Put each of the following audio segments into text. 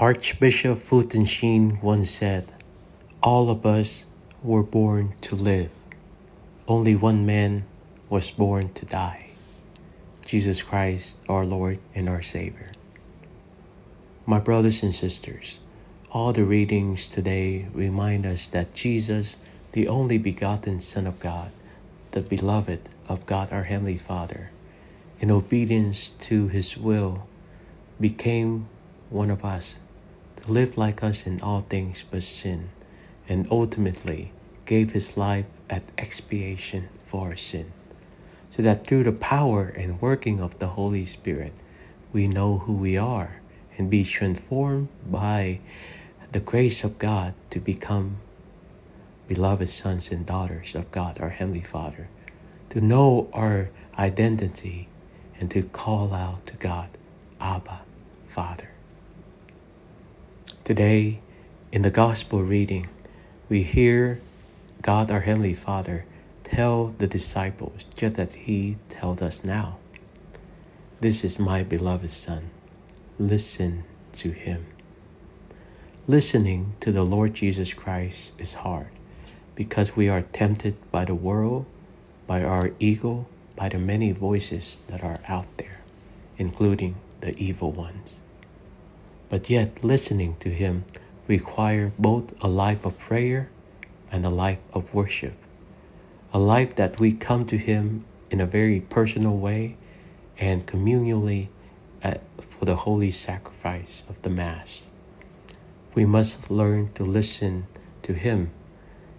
Archbishop Fulton Sheen once said, All of us were born to live. Only one man was born to die. Jesus Christ, our Lord and our Savior. My brothers and sisters, all the readings today remind us that Jesus, the only begotten Son of God, the beloved of God our Heavenly Father, in obedience to His will, became one of us lived like us in all things but sin, and ultimately gave his life at expiation for our sin, so that through the power and working of the Holy Spirit, we know who we are and be transformed by the grace of God to become beloved sons and daughters of God, our Heavenly Father, to know our identity and to call out to God, Abba, Father. Today, in the Gospel reading, we hear God, our Heavenly Father, tell the disciples just as He tells us now This is my beloved Son. Listen to Him. Listening to the Lord Jesus Christ is hard because we are tempted by the world, by our ego, by the many voices that are out there, including the evil ones. But yet, listening to Him require both a life of prayer and a life of worship, a life that we come to Him in a very personal way and communally at, for the holy sacrifice of the Mass. We must learn to listen to Him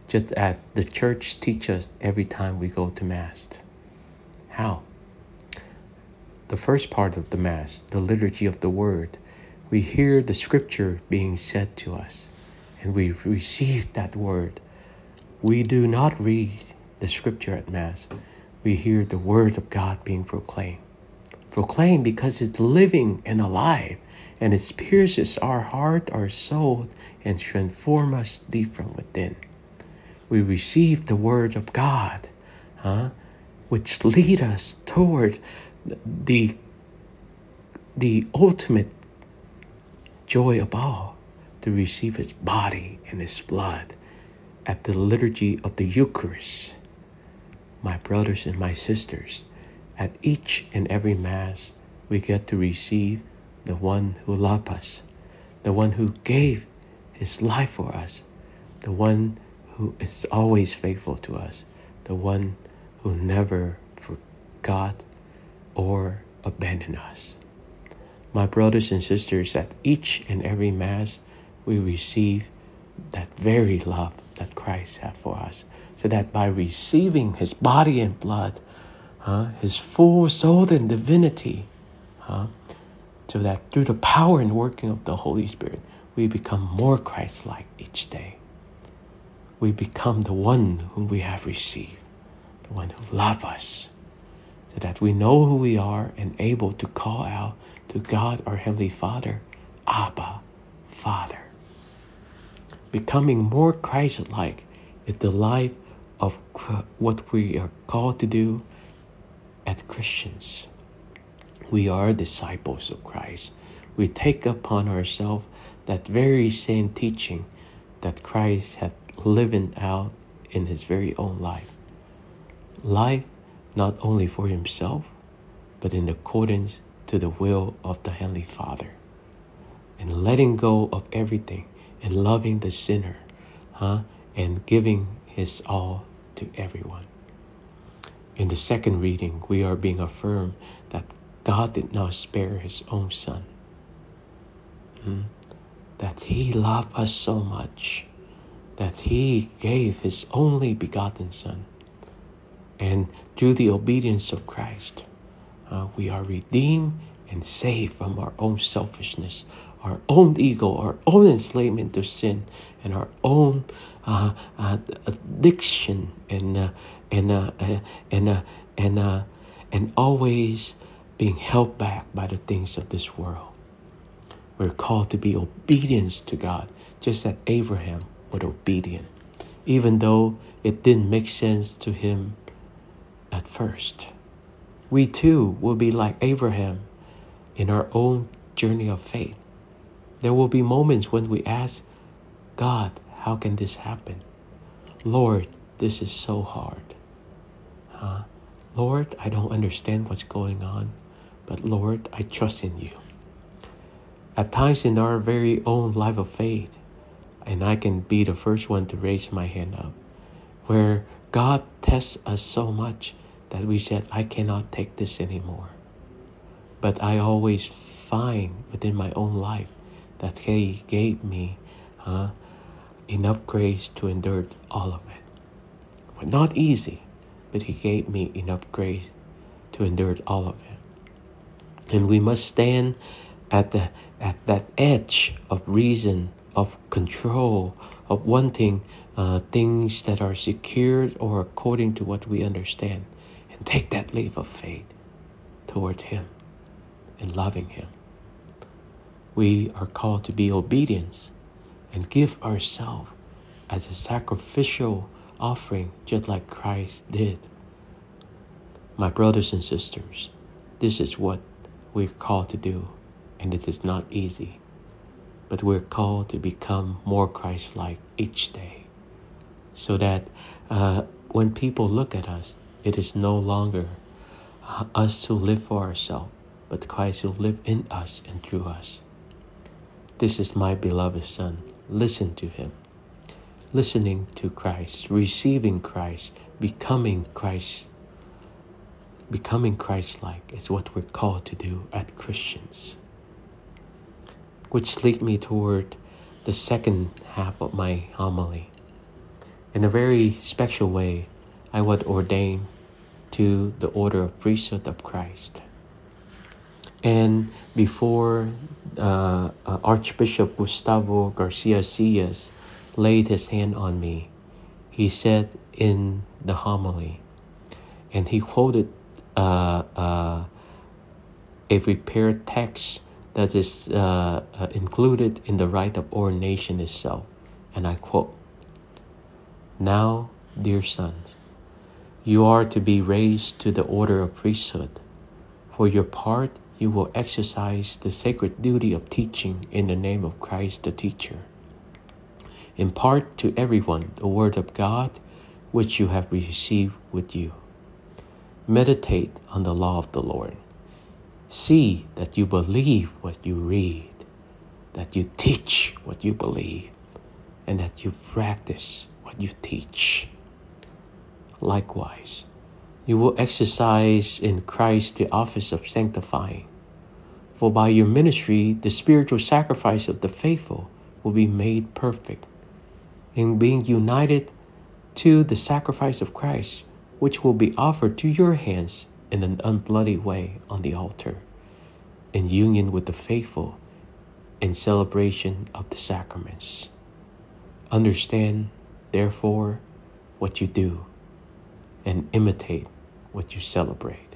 just as the church teaches us every time we go to Mass. How? The first part of the Mass, the liturgy of the Word, we hear the scripture being said to us and we receive that word. We do not read the scripture at Mass, we hear the word of God being proclaimed. Proclaimed because it's living and alive and it pierces our heart, our soul, and transforms us deep from within. We receive the word of God, huh, which lead us toward the, the ultimate joy of all to receive his body and his blood at the liturgy of the Eucharist. My brothers and my sisters, at each and every Mass, we get to receive the one who loved us, the one who gave his life for us, the one who is always faithful to us, the one who never forgot or abandoned us. My brothers and sisters, at each and every Mass, we receive that very love that Christ had for us. So that by receiving his body and blood, his full soul and divinity, so that through the power and working of the Holy Spirit, we become more Christ like each day. We become the one whom we have received, the one who loves us, so that we know who we are and able to call out to God our Heavenly Father, Abba, Father. Becoming more Christ like is the life of what we are called to do as Christians. We are disciples of Christ. We take upon ourselves that very same teaching that Christ had lived out in his very own life. Life not only for himself, but in accordance to the will of the Heavenly Father and letting go of everything and loving the sinner, huh? And giving his all to everyone. In the second reading, we are being affirmed that God did not spare his own son. Hmm? That he loved us so much that he gave his only begotten son. And through the obedience of Christ, uh, we are redeemed and saved from our own selfishness, our own ego, our own enslavement to sin, and our own uh, uh, addiction, and uh, and uh, uh, and and and always being held back by the things of this world. We're called to be obedient to God, just as Abraham was obedient, even though it didn't make sense to him at first we too will be like Abraham in our own journey of faith. There will be moments when we ask, God, how can this happen? Lord, this is so hard. Huh? Lord, I don't understand what's going on, but Lord, I trust in you. At times in our very own life of faith, and I can be the first one to raise my hand up, where God tests us so much that we said, I cannot take this anymore. But I always find within my own life that He gave me uh, enough grace to endure all of it. But not easy, but He gave me enough grace to endure all of it. And we must stand at the at that edge of reason, of control, of wanting uh, things that are secured or according to what we understand, and take that leap of faith toward Him and loving Him. We are called to be obedient and give ourselves as a sacrificial offering, just like Christ did. My brothers and sisters, this is what we're called to do, and it is not easy, but we're called to become more Christ like each day so that uh, when people look at us, it is no longer uh, us who live for ourselves, but Christ who live in us and through us. This is my beloved Son. Listen to him. Listening to Christ, receiving Christ, becoming Christ, becoming Christ like is what we're called to do as Christians. Which lead me toward the second half of my homily. In a very special way, I was ordained to the order of priesthood of Christ. And before uh, uh, Archbishop Gustavo Garcia Siller laid his hand on me, he said in the homily, and he quoted uh, uh a prepared text that is uh, uh, included in the rite of ordination itself. And I quote Now, dear sons, you are to be raised to the order of priesthood. For your part, you will exercise the sacred duty of teaching in the name of Christ the teacher. Impart to everyone the word of God which you have received with you. Meditate on the law of the Lord. See that you believe what you read, that you teach what you believe, and that you practice what you teach. Likewise, you will exercise in Christ the office of sanctifying for by your ministry, the spiritual sacrifice of the faithful will be made perfect in being united to the sacrifice of Christ, which will be offered to your hands in an unbloody way on the altar, in union with the faithful in celebration of the sacraments. Understand, therefore, what you do and imitate what you celebrate.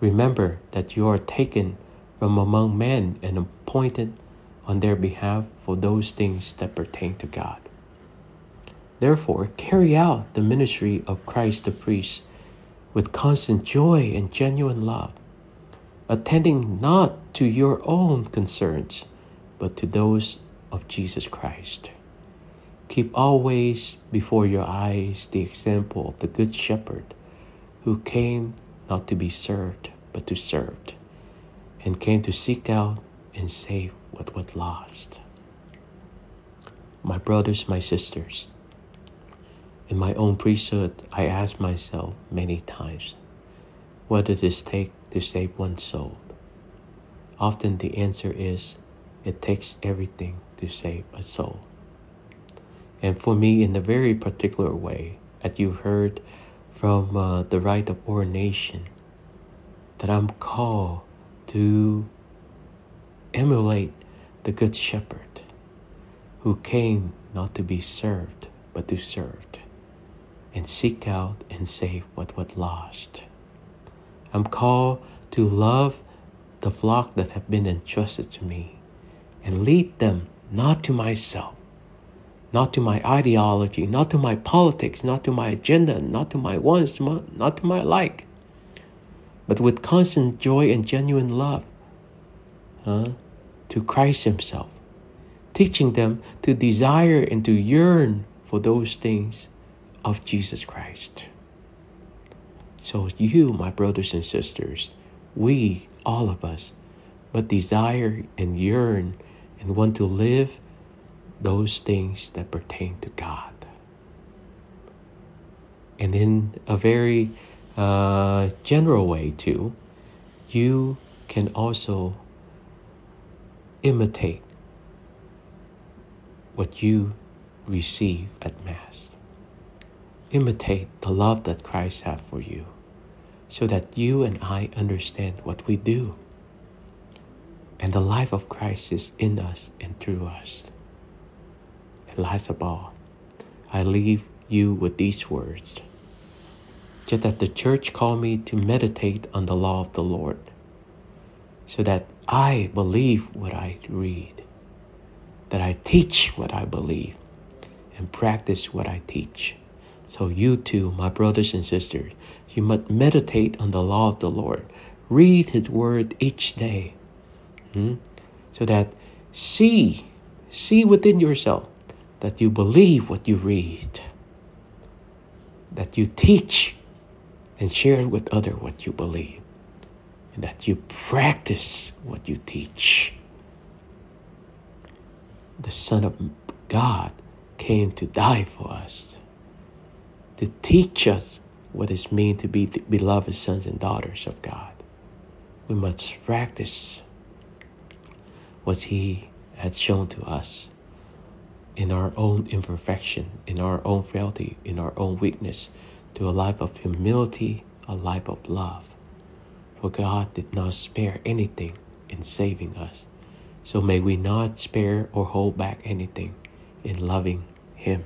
Remember that you are taken from among men and appointed on their behalf for those things that pertain to God. Therefore, carry out the ministry of Christ the priest with constant joy and genuine love, attending not to your own concerns, but to those of Jesus Christ. Keep always before your eyes the example of the Good Shepherd who came not to be served, but to serve, and came to seek out and save what was lost. My brothers, my sisters, in my own priesthood, I ask myself many times, what does it take to save one soul? Often the answer is, it takes everything to save a soul. And for me, in a very particular way, as you heard from uh, the rite of ordination, that I'm called to emulate the Good Shepherd who came not to be served, but to serve, and seek out and save what was lost. I'm called to love the flock that have been entrusted to me and lead them not to myself, not to my ideology, not to my politics, not to my agenda, not to my wants, not to my like, but with constant joy and genuine love. Huh? to Christ Himself, teaching them to desire and to yearn for those things of Jesus Christ. So, you, my brothers and sisters, we, all of us, but desire and yearn and want to live those things that pertain to God. And in a very uh, general way, too, you can also imitate what you receive at Mass. Imitate the love that Christ has for you so that you and I understand what we do. And the life of Christ is in us and through us. And last of all, I leave you with these words. Just that the church called me to meditate on the law of the Lord, so that I believe what I read, that I teach what I believe, and practice what I teach. So, you too, my brothers and sisters, you must meditate on the law of the Lord. Read His word each day, hmm? so that see, see within yourself that you believe what you read, that you teach and share with others what you believe, and that you practice what you teach. The Son of God came to die for us, to teach us what it means to be the beloved sons and daughters of God. We must practice what He has shown to us in our own imperfection, in our own frailty, in our own weakness, to a life of humility, a life of love. For God did not spare anything in saving us. So may we not spare or hold back anything in loving Him.